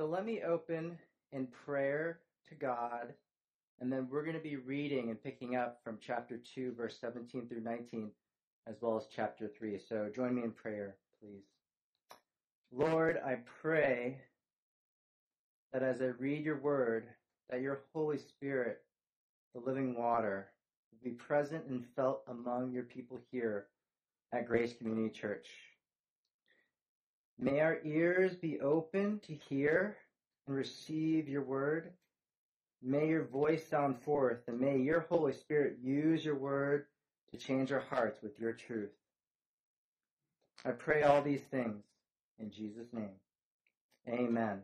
So let me open in prayer to God, and then we're going to be reading and picking up from chapter 2, verse 17 through 19, as well as chapter 3. So join me in prayer, please. Lord, I pray that as I read your word, that your Holy Spirit, the living water, will be present and felt among your people here at Grace Community Church. May our ears be open to hear and receive your word. May your voice sound forth, and may your Holy Spirit use your word to change our hearts with your truth. I pray all these things in Jesus' name. Amen.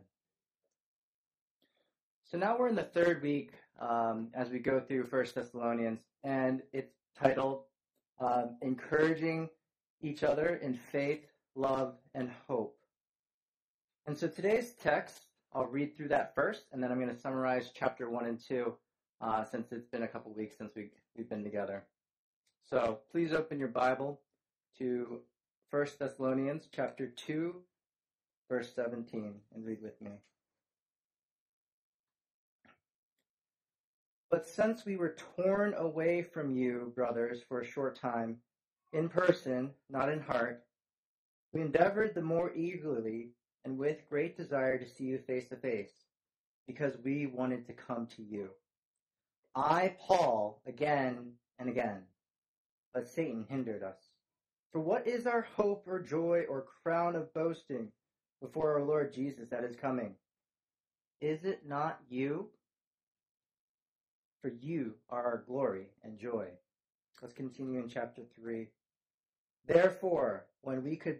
So now we're in the third week um, as we go through First Thessalonians, and it's titled um, "Encouraging Each Other in Faith, Love, and Hope." And so today's text, I'll read through that first, and then I'm going to summarize chapter one and two, uh, since it's been a couple weeks since we we've been together. So please open your Bible to First Thessalonians chapter two, verse 17, and read with me. But since we were torn away from you, brothers, for a short time, in person, not in heart, we endeavored the more eagerly and with great desire to see you face to face, because we wanted to come to you. I, Paul, again and again, but Satan hindered us. For what is our hope or joy or crown of boasting before our Lord Jesus that is coming? Is it not you? for you are our glory and joy. Let's continue in chapter 3. Therefore, when we could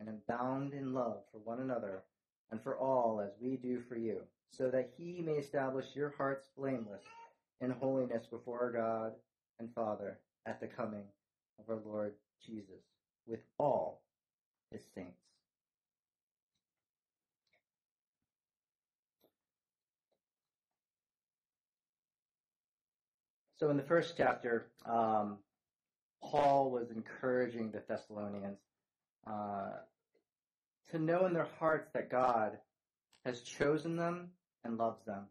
and abound in love for one another and for all as we do for you, so that he may establish your hearts blameless in holiness before our God and Father at the coming of our Lord Jesus with all his saints. So in the first chapter, um, Paul was encouraging the Thessalonians uh, to know in their hearts that God has chosen them and loves them.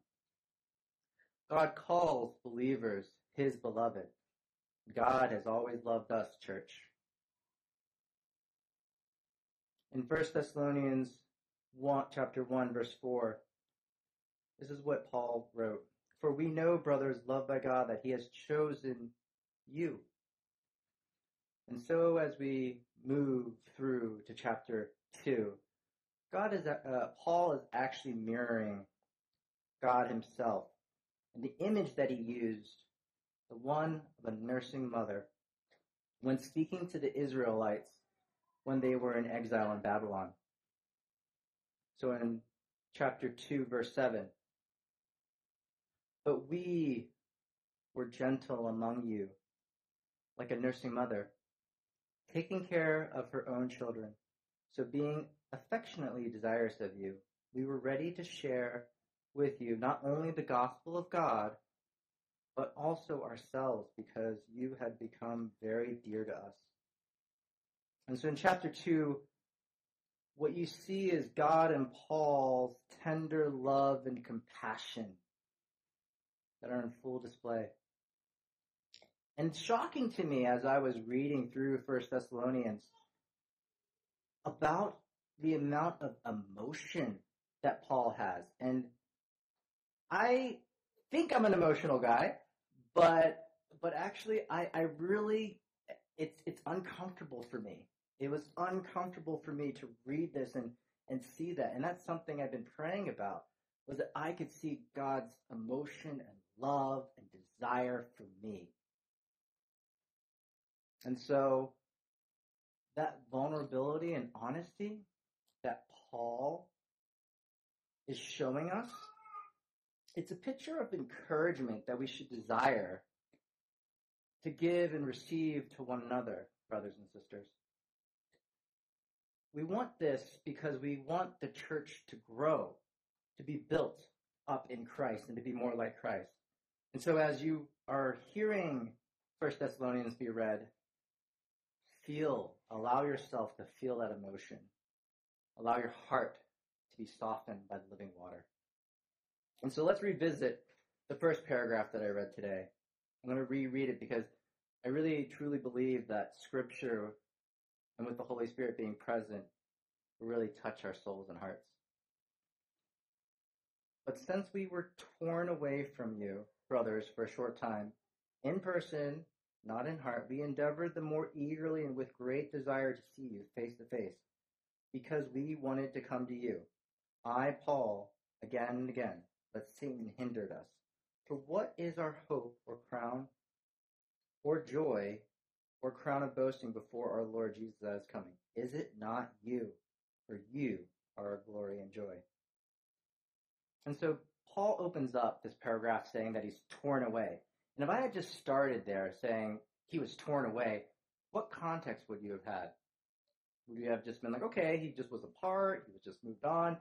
God calls believers his beloved. God has always loved us, church. In 1 Thessalonians 1, chapter 1, verse 4, this is what Paul wrote. For we know, brothers, loved by God, that he has chosen you. And so as we move through to chapter 2, God is, uh, Paul is actually mirroring God himself. And the image that he used, the one of a nursing mother, when speaking to the Israelites when they were in exile in Babylon. So in chapter 2, verse 7, but we were gentle among you, like a nursing mother, taking care of her own children. So being affectionately desirous of you, we were ready to share with you not only the gospel of God, but also ourselves because you had become very dear to us. And so in chapter 2, what you see is God and Paul's tender love and compassion that are in full display. And shocking to me as I was reading through First Thessalonians about the amount of emotion that Paul has. And I think I'm an emotional guy, but but actually I, I really it's it's uncomfortable for me. It was uncomfortable for me to read this and and see that. And that's something I've been praying about was that I could see God's emotion and love and desire for me. And so that vulnerability and honesty that Paul is showing us, it's a picture of encouragement that we should desire to give and receive to one another, brothers and sisters. We want this because we want the church to grow, to be built up in Christ and to be more like Christ. And so as you are hearing First Thessalonians be read, feel, allow yourself to feel that emotion. Allow your heart to be softened by the living water. And so let's revisit the first paragraph that I read today. I'm going to reread it because I really truly believe that scripture and with the Holy Spirit being present will really touch our souls and hearts. But since we were torn away from you, brothers, for a short time, in person, not in heart, we endeavored the more eagerly and with great desire to see you face to face, because we wanted to come to you. I, Paul, again and again, but Satan hindered us. For what is our hope or crown or joy or crown of boasting before our Lord Jesus that is coming? Is it not you? For you are our glory and joy. And so Paul opens up this paragraph saying that he's torn away. And if I had just started there saying he was torn away, what context would you have had? Would you have just been like, okay, he just was apart, he was just moved on?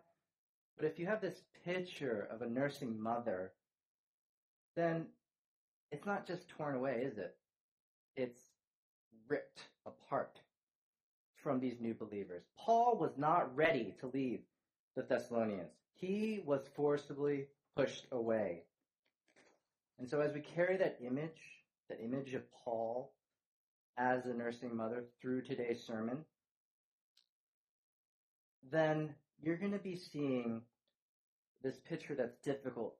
But if you have this picture of a nursing mother, then it's not just torn away, is it? It's ripped apart from these new believers. Paul was not ready to leave the Thessalonians. He was forcibly pushed away. And so as we carry that image, that image of Paul as a nursing mother through today's sermon, then you're going to be seeing this picture that's difficult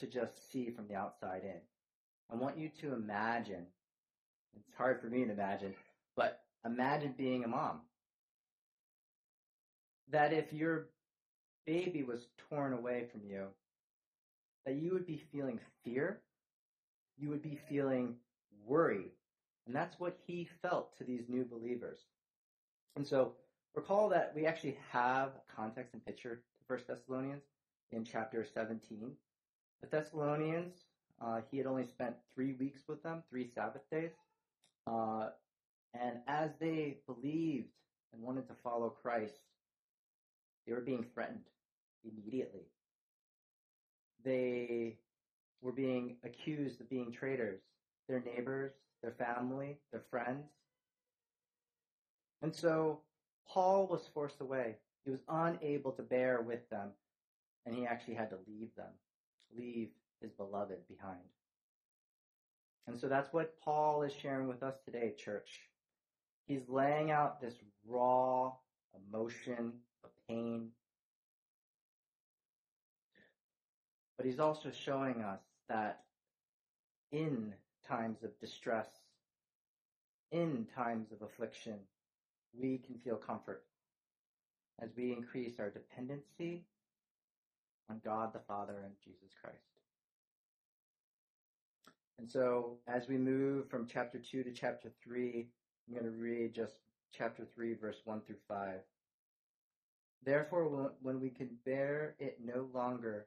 to just see from the outside in. I want you to imagine, it's hard for me to imagine, but imagine being a mom. That if your baby was torn away from you, that you would be feeling fear, you would be feeling worry. And that's what he felt to these new believers. And so recall that we actually have context and picture to First Thessalonians in chapter 17. The Thessalonians, uh, he had only spent three weeks with them, three Sabbath days. Uh, and as they believed and wanted to follow Christ, they were being threatened immediately. They were being accused of being traitors, their neighbors, their family, their friends. And so Paul was forced away. He was unable to bear with them, and he actually had to leave them, leave his beloved behind. And so that's what Paul is sharing with us today, church. He's laying out this raw emotion of pain. But he's also showing us that in times of distress, in times of affliction, we can feel comfort as we increase our dependency on God the Father and Jesus Christ. And so as we move from chapter 2 to chapter 3, I'm going to read just chapter 3, verse 1 through 5. Therefore, when we could bear it no longer,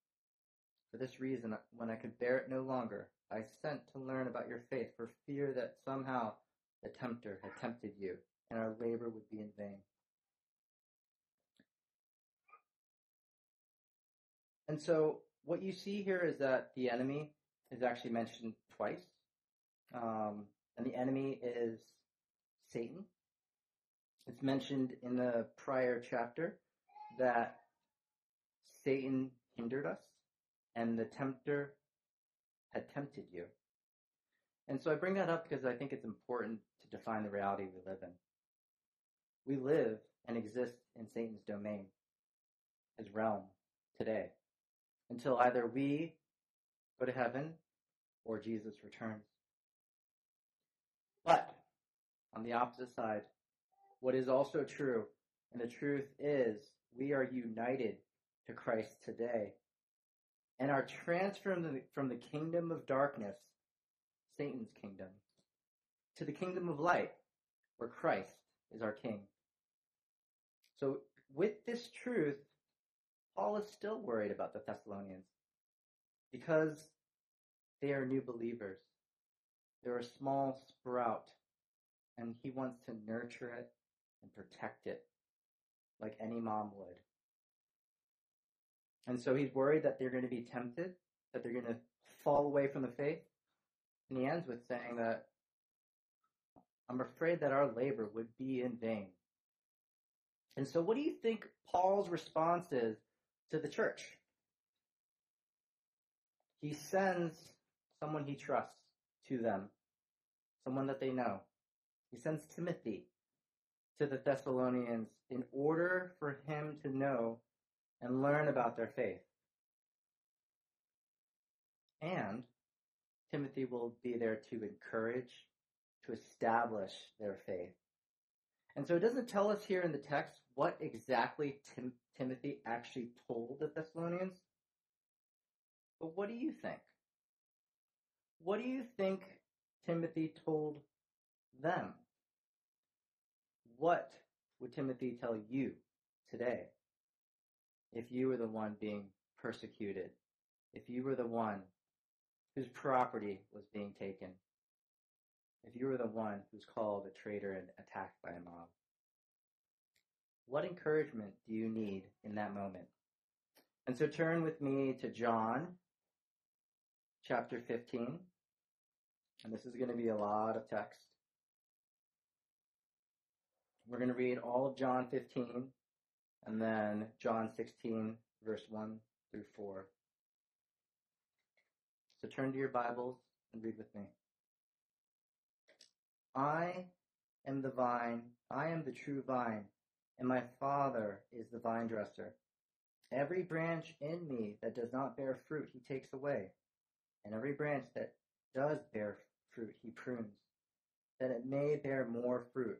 for this reason, when I could bear it no longer, I sent to learn about your faith for fear that somehow the tempter had tempted you, and our labor would be in vain. And so what you see here is that the enemy is actually mentioned twice. Um, and the enemy is Satan. It's mentioned in the prior chapter that Satan hindered us and the tempter had tempted you. And so I bring that up because I think it's important to define the reality we live in. We live and exist in Satan's domain, his realm today until either we go to heaven or Jesus returns. But on the opposite side, what is also true, and the truth is, we are united to Christ today and are transferred from the, from the kingdom of darkness, Satan's kingdom, to the kingdom of light, where Christ is our King. So, with this truth, Paul is still worried about the Thessalonians because they are new believers. They're a small sprout, and he wants to nurture it and protect it like any mom would. And so he's worried that they're going to be tempted, that they're going to fall away from the faith. And he ends with saying that I'm afraid that our labor would be in vain. And so, what do you think Paul's response is to the church. He sends someone he trusts to them, someone that they know. He sends Timothy to the Thessalonians in order for him to know and learn about their faith. And Timothy will be there to encourage, to establish their faith. And so it doesn't tell us here in the text what exactly Tim- Timothy actually told the Thessalonians. But what do you think? What do you think Timothy told them? What would Timothy tell you today if you were the one being persecuted? If you were the one whose property was being taken? if you were the one who's called a traitor and attacked by a mob? What encouragement do you need in that moment? And so turn with me to John chapter 15. And this is going to be a lot of text. We're going to read all of John 15 and then John 16, verse 1 through 4. So turn to your Bibles and read with me. I am the vine, I am the true vine, and my Father is the vine dresser. Every branch in me that does not bear fruit, he takes away, and every branch that does bear fruit, he prunes, that it may bear more fruit.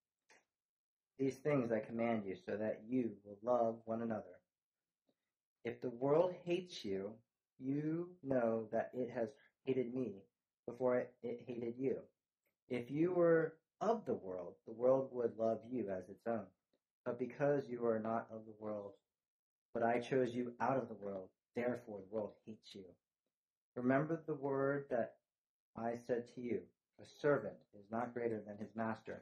These things I command you, so that you will love one another. If the world hates you, you know that it has hated me before it hated you. If you were of the world, the world would love you as its own. But because you are not of the world, but I chose you out of the world, therefore the world hates you. Remember the word that I said to you, a servant is not greater than his master.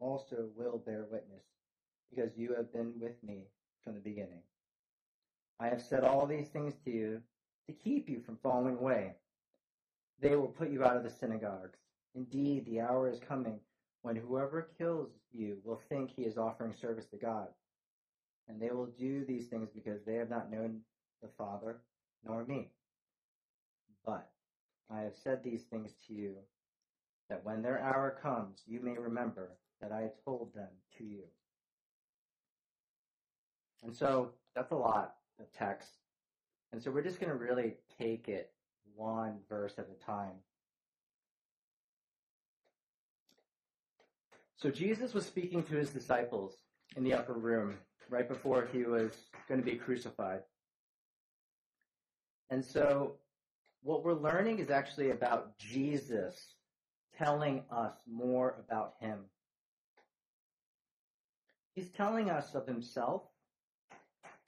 also will bear witness, because you have been with me from the beginning. I have said all these things to you to keep you from falling away. They will put you out of the synagogues. Indeed, the hour is coming when whoever kills you will think he is offering service to God. And they will do these things because they have not known the Father nor me. But I have said these things to you, that when their hour comes, you may remember that I told them to you. And so that's a lot of text. And so we're just going to really take it one verse at a time. So Jesus was speaking to his disciples in the upper room right before he was going to be crucified. And so what we're learning is actually about Jesus telling us more about him. He's telling us of himself.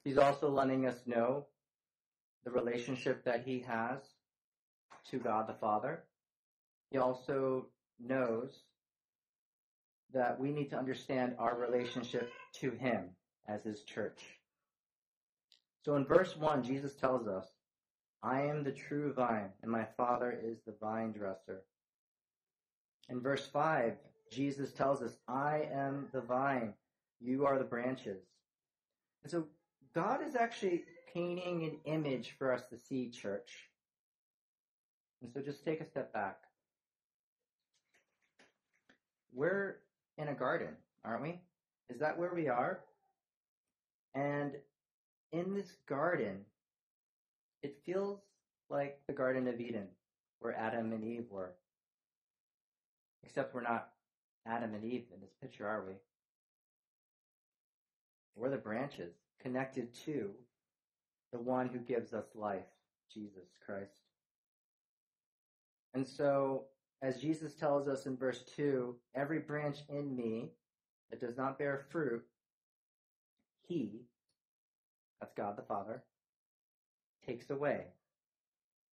He's also letting us know the relationship that he has to God the Father. He also knows that we need to understand our relationship to him as his church. So in verse 1, Jesus tells us, I am the true vine, and my Father is the vine dresser. In verse 5, Jesus tells us, I am the vine, you are the branches. And so God is actually painting an image for us to see, church. And so just take a step back. We're in a garden, aren't we? Is that where we are? And in this garden, it feels like the Garden of Eden, where Adam and Eve were. Except we're not Adam and Eve in this picture, are we? We're the branches connected to the one who gives us life, Jesus Christ. And so, as Jesus tells us in verse 2, every branch in me that does not bear fruit, he, that's God the Father, takes away.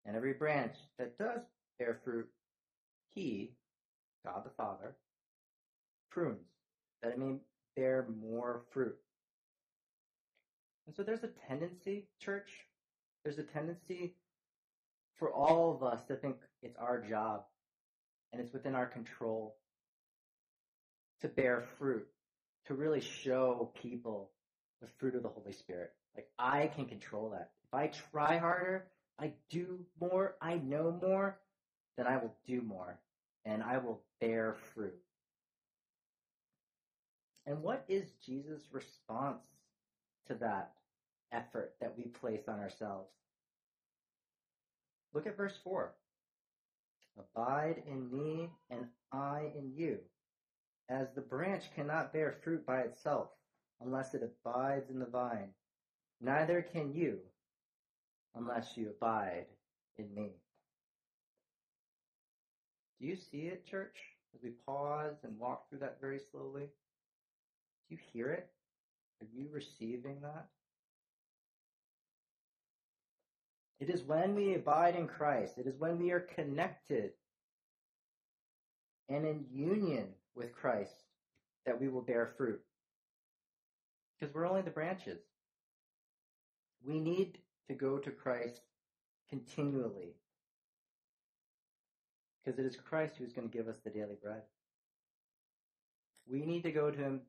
And every branch that does bear fruit, he, God the Father, prunes, that it may bear more fruit. And so there's a tendency, church, there's a tendency for all of us to think it's our job and it's within our control to bear fruit, to really show people the fruit of the Holy Spirit. Like I can control that. If I try harder, I do more, I know more, then I will do more and I will bear fruit. And what is Jesus' response to that effort that we place on ourselves? Look at verse 4. Abide in me and I in you. As the branch cannot bear fruit by itself unless it abides in the vine, neither can you unless you abide in me. Do you see it, church? As we pause and walk through that very slowly? Do you hear it? Are you receiving that? It is when we abide in Christ, it is when we are connected and in union with Christ that we will bear fruit. Because we're only the branches. We need to go to Christ continually. Because it is Christ who's going to give us the daily bread. We need to go to Him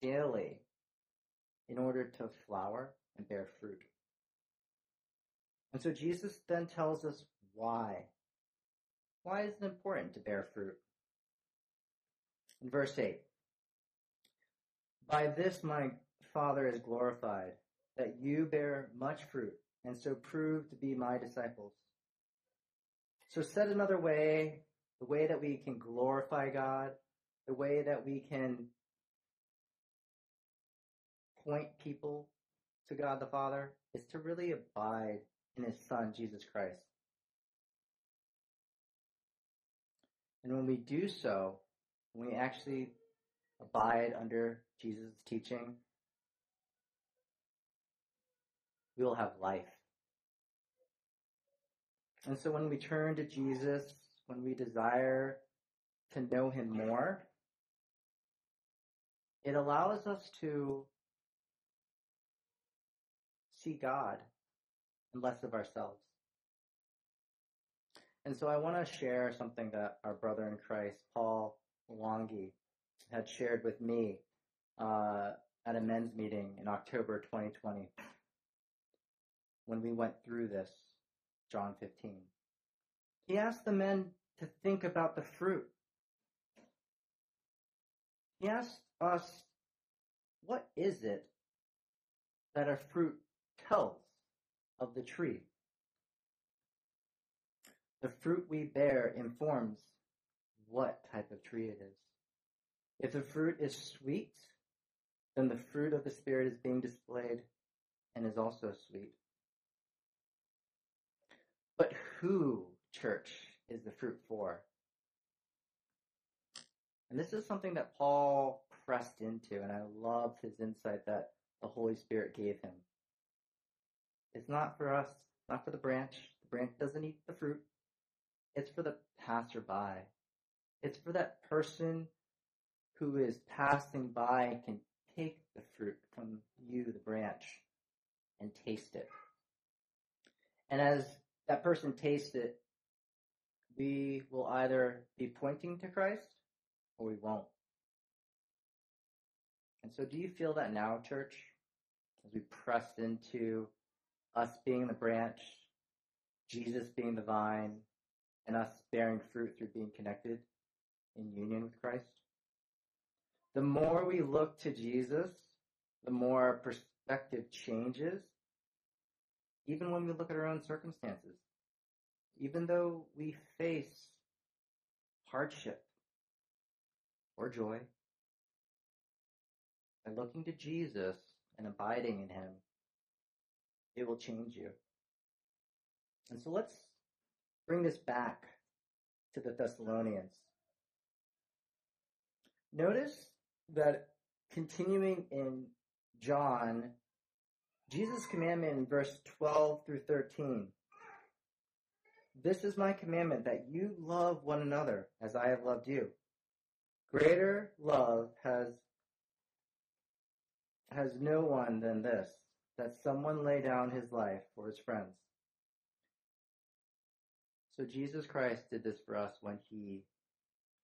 daily in order to flower and bear fruit. And so Jesus then tells us why. Why is it important to bear fruit? In verse 8, by this my Father is glorified, that you bear much fruit, and so prove to be my disciples. So said another way, the way that we can glorify God, the way that we can point people to God the Father is to really abide in his son, Jesus Christ. And when we do so, when we actually abide under Jesus' teaching, we will have life. And so when we turn to Jesus, when we desire to know him more, it allows us to see God and less of ourselves. And so I want to share something that our brother in Christ, Paul Longi, had shared with me uh, at a men's meeting in October 2020 when we went through this, John 15. He asked the men to think about the fruit. He asked us, what is it that a fruit tells of the tree? The fruit we bear informs what type of tree it is. If the fruit is sweet, then the fruit of the Spirit is being displayed and is also sweet. But who, church, is the fruit for? And this is something that Paul pressed into, and I loved his insight that the Holy Spirit gave him. It's not for us, not for the branch. The branch doesn't eat the fruit. It's for the passerby. It's for that person who is passing by and can take the fruit from you, the branch, and taste it. And as that person tastes it, we will either be pointing to Christ or we won't. And so do you feel that now, church? As we press into us being the branch, Jesus being the vine, and us bearing fruit through being connected in union with Christ? The more we look to Jesus, the more our perspective changes, even when we look at our own circumstances. Even though we face hardship or joy, by looking to Jesus and abiding in Him, it will change you. And so let's bring this back to the Thessalonians. Notice that continuing in John, Jesus' commandment in verse 12 through 13. This is my commandment that you love one another as I have loved you. Greater love has has no one than this, that someone lay down his life for his friends. So Jesus Christ did this for us when he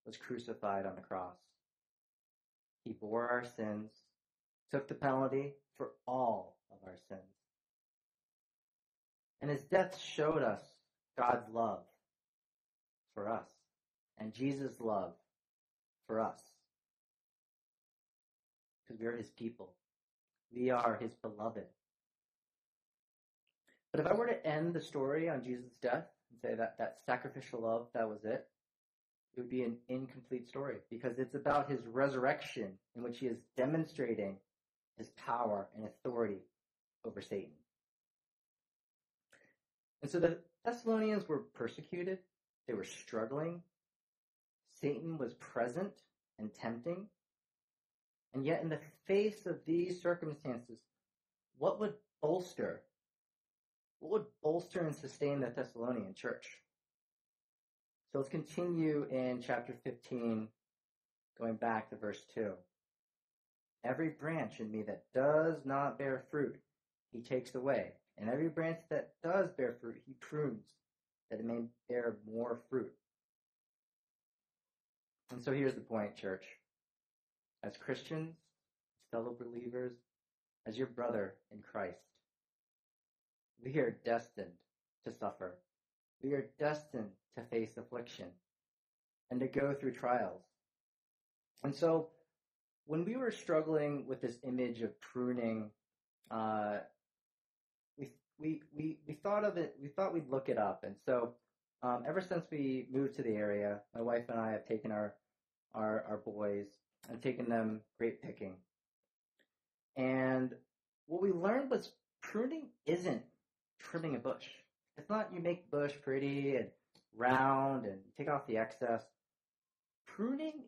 was crucified on the cross. He bore our sins, took the penalty for all of our sins. And his death showed us God's love for us and Jesus' love for us. because we are his people. We are his beloved. But if I were to end the story on Jesus' death and say that that sacrificial love, that was it, it would be an incomplete story because it's about his resurrection in which he is demonstrating his power and authority over Satan. And so the Thessalonians were persecuted, they were struggling, Satan was present and tempting. And yet, in the face of these circumstances, what would bolster, what would bolster and sustain the Thessalonian church? So let's continue in chapter 15, going back to verse 2. Every branch in me that does not bear fruit, he takes away. And every branch that does bear fruit, he prunes, that it may bear more fruit. And so here's the point, church. As Christians, as fellow believers, as your brother in Christ, we are destined to suffer. We are destined to face affliction and to go through trials. And so when we were struggling with this image of pruning, uh, we, we, we, we thought of it, we thought we'd look it up. And so, um, ever since we moved to the area, my wife and I have taken our, our, our boys and taken them grape picking. And what we learned was pruning isn't trimming a bush. It's not you make bush pretty and round and take off the excess. Pruning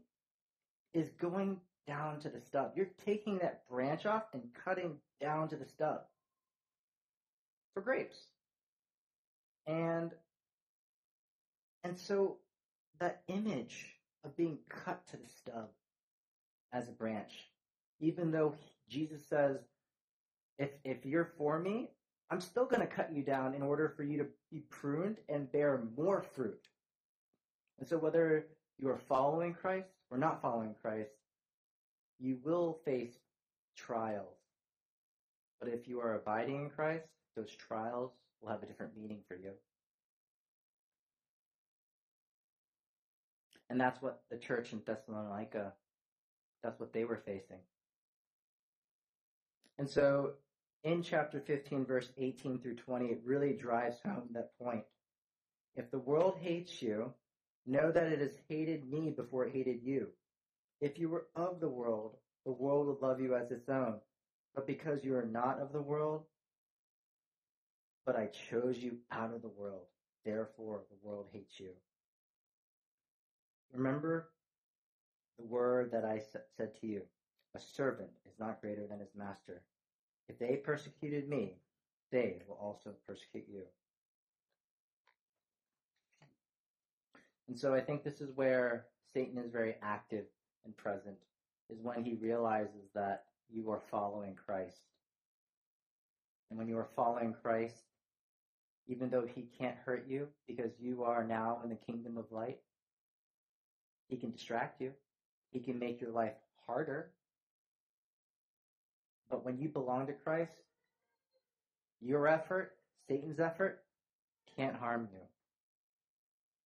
is going down to the stub. You're taking that branch off and cutting down to the stub for grapes. And and so that image of being cut to the stub as a branch, even though Jesus says, if if you're for me, I'm still going to cut you down in order for you to be pruned and bear more fruit. And so whether you are following Christ or not following Christ, you will face trials. But if you are abiding in Christ, those trials will have a different meaning for you. And that's what the church in Thessalonica, that's what they were facing. And so in chapter 15, verse 18 through 20, it really drives home that point. If the world hates you, know that it has hated me before it hated you. If you were of the world, the world would love you as its own. But because you are not of the world, but I chose you out of the world, therefore the world hates you. Remember the word that I said to you. A servant is not greater than his master. If they persecuted me, they will also persecute you. And so I think this is where Satan is very active and present, is when he realizes that you are following Christ. And when you are following Christ, even though he can't hurt you because you are now in the kingdom of light, he can distract you. He can make your life harder but when you belong to Christ, your effort, Satan's effort, can't harm you.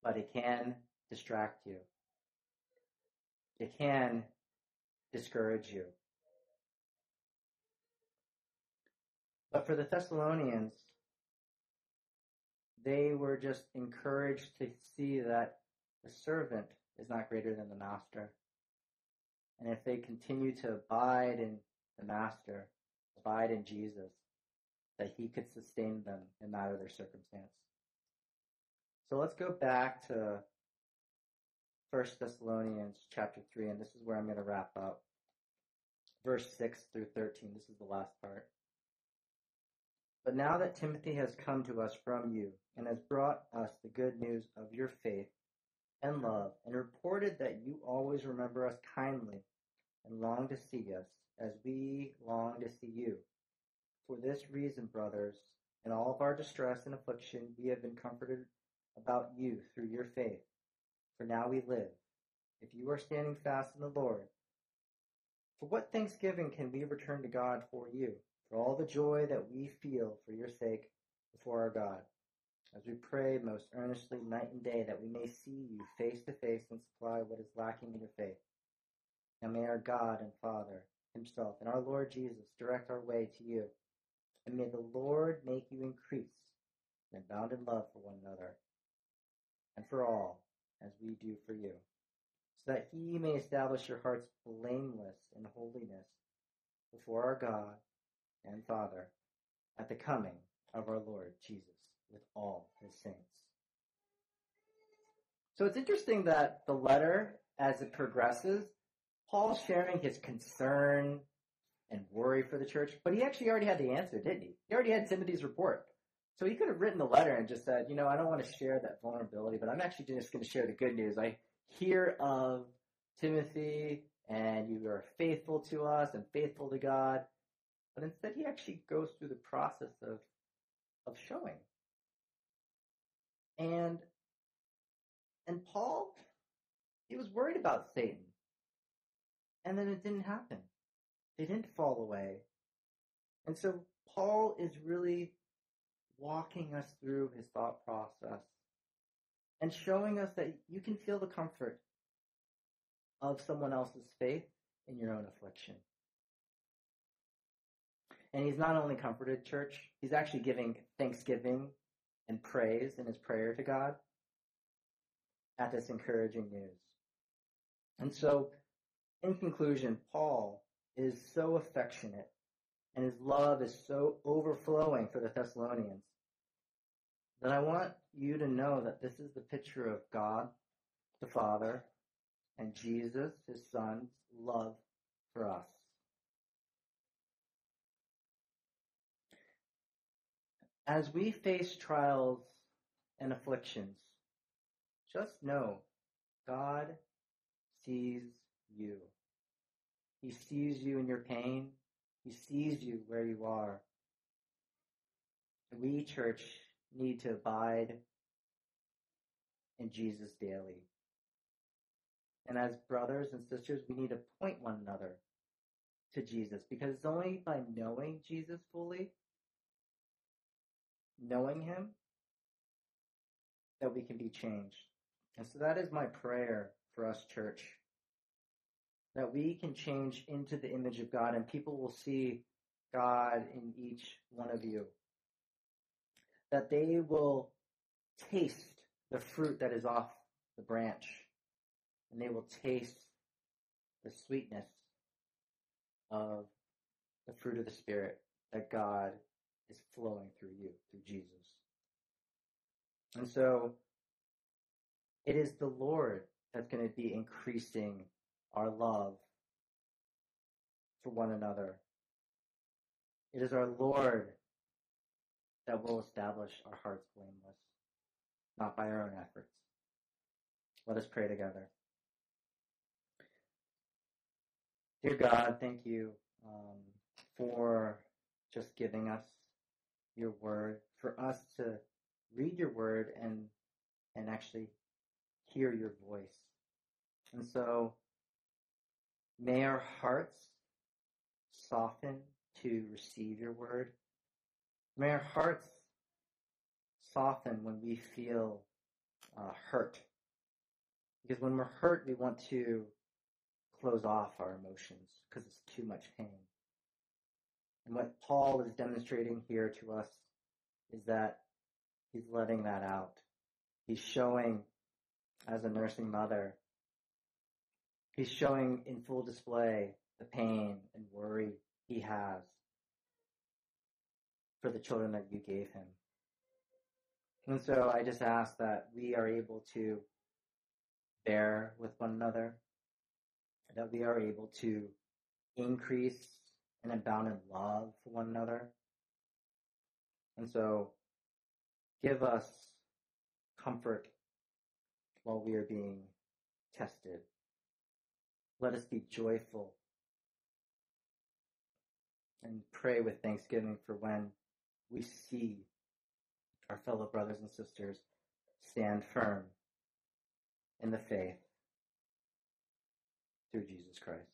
But it can distract you. It can discourage you. But for the Thessalonians, they were just encouraged to see that the servant is not greater than the master. And if they continue to abide in the Master, abide in Jesus, that he could sustain them in that other circumstance. So let's go back to 1 Thessalonians chapter 3, and this is where I'm going to wrap up. Verse 6 through 13. This is the last part. But now that Timothy has come to us from you and has brought us the good news of your faith and love and reported that always remember us kindly and long to see us, as we long to see you. For this reason, brothers, in all of our distress and affliction, we have been comforted about you through your faith. For now we live, if you are standing fast in the Lord. For what thanksgiving can we return to God for you, for all the joy that we feel for your sake before our God, as we pray most earnestly night and day that we may see you face to face and supply what is lacking in your faith. And may our God and Father himself and our Lord Jesus direct our way to you. And may the Lord make you increase in abound in love for one another and for all as we do for you, so that he may establish your hearts blameless in holiness before our God and Father at the coming of our Lord Jesus with all his saints. So it's interesting that the letter, as it progresses, Paul's sharing his concern and worry for the church, but he actually already had the answer, didn't he? He already had Timothy's report. So he could have written the letter and just said, you know, I don't want to share that vulnerability, but I'm actually just going to share the good news. I hear of Timothy and you are faithful to us and faithful to God. But instead he actually goes through the process of, of showing. And, and Paul, he was worried about Satan. And then it didn't happen. They didn't fall away. And so Paul is really walking us through his thought process and showing us that you can feel the comfort of someone else's faith in your own affliction. And he's not only comforted church, he's actually giving thanksgiving and praise in his prayer to God at this encouraging news. And so, in conclusion, Paul is so affectionate and his love is so overflowing for the Thessalonians that I want you to know that this is the picture of God, the Father, and Jesus, his Son's love for us. As we face trials and afflictions, just know God sees you. He sees you in your pain. He sees you where you are. We, church, need to abide in Jesus daily. And as brothers and sisters, we need to point one another to Jesus because it's only by knowing Jesus fully, knowing Him, that we can be changed. And so that is my prayer for us, church that we can change into the image of God and people will see God in each one of you. That they will taste the fruit that is off the branch and they will taste the sweetness of the fruit of the Spirit that God is flowing through you, through Jesus. And so it is the Lord that's going to be increasing our love for one another. It is our Lord that will establish our hearts blameless, not by our own efforts. Let us pray together. Dear God, thank you um, for just giving us your word, for us to read your word and and actually hear your voice. And so May our hearts soften to receive your word. May our hearts soften when we feel uh, hurt. Because when we're hurt, we want to close off our emotions because it's too much pain. And what Paul is demonstrating here to us is that he's letting that out. He's showing, as a nursing mother, He's showing in full display the pain and worry he has for the children that you gave him. And so I just ask that we are able to bear with one another, that we are able to increase and abound in love for one another. And so give us comfort while we are being tested. Let us be joyful and pray with thanksgiving for when we see our fellow brothers and sisters stand firm in the faith through Jesus Christ.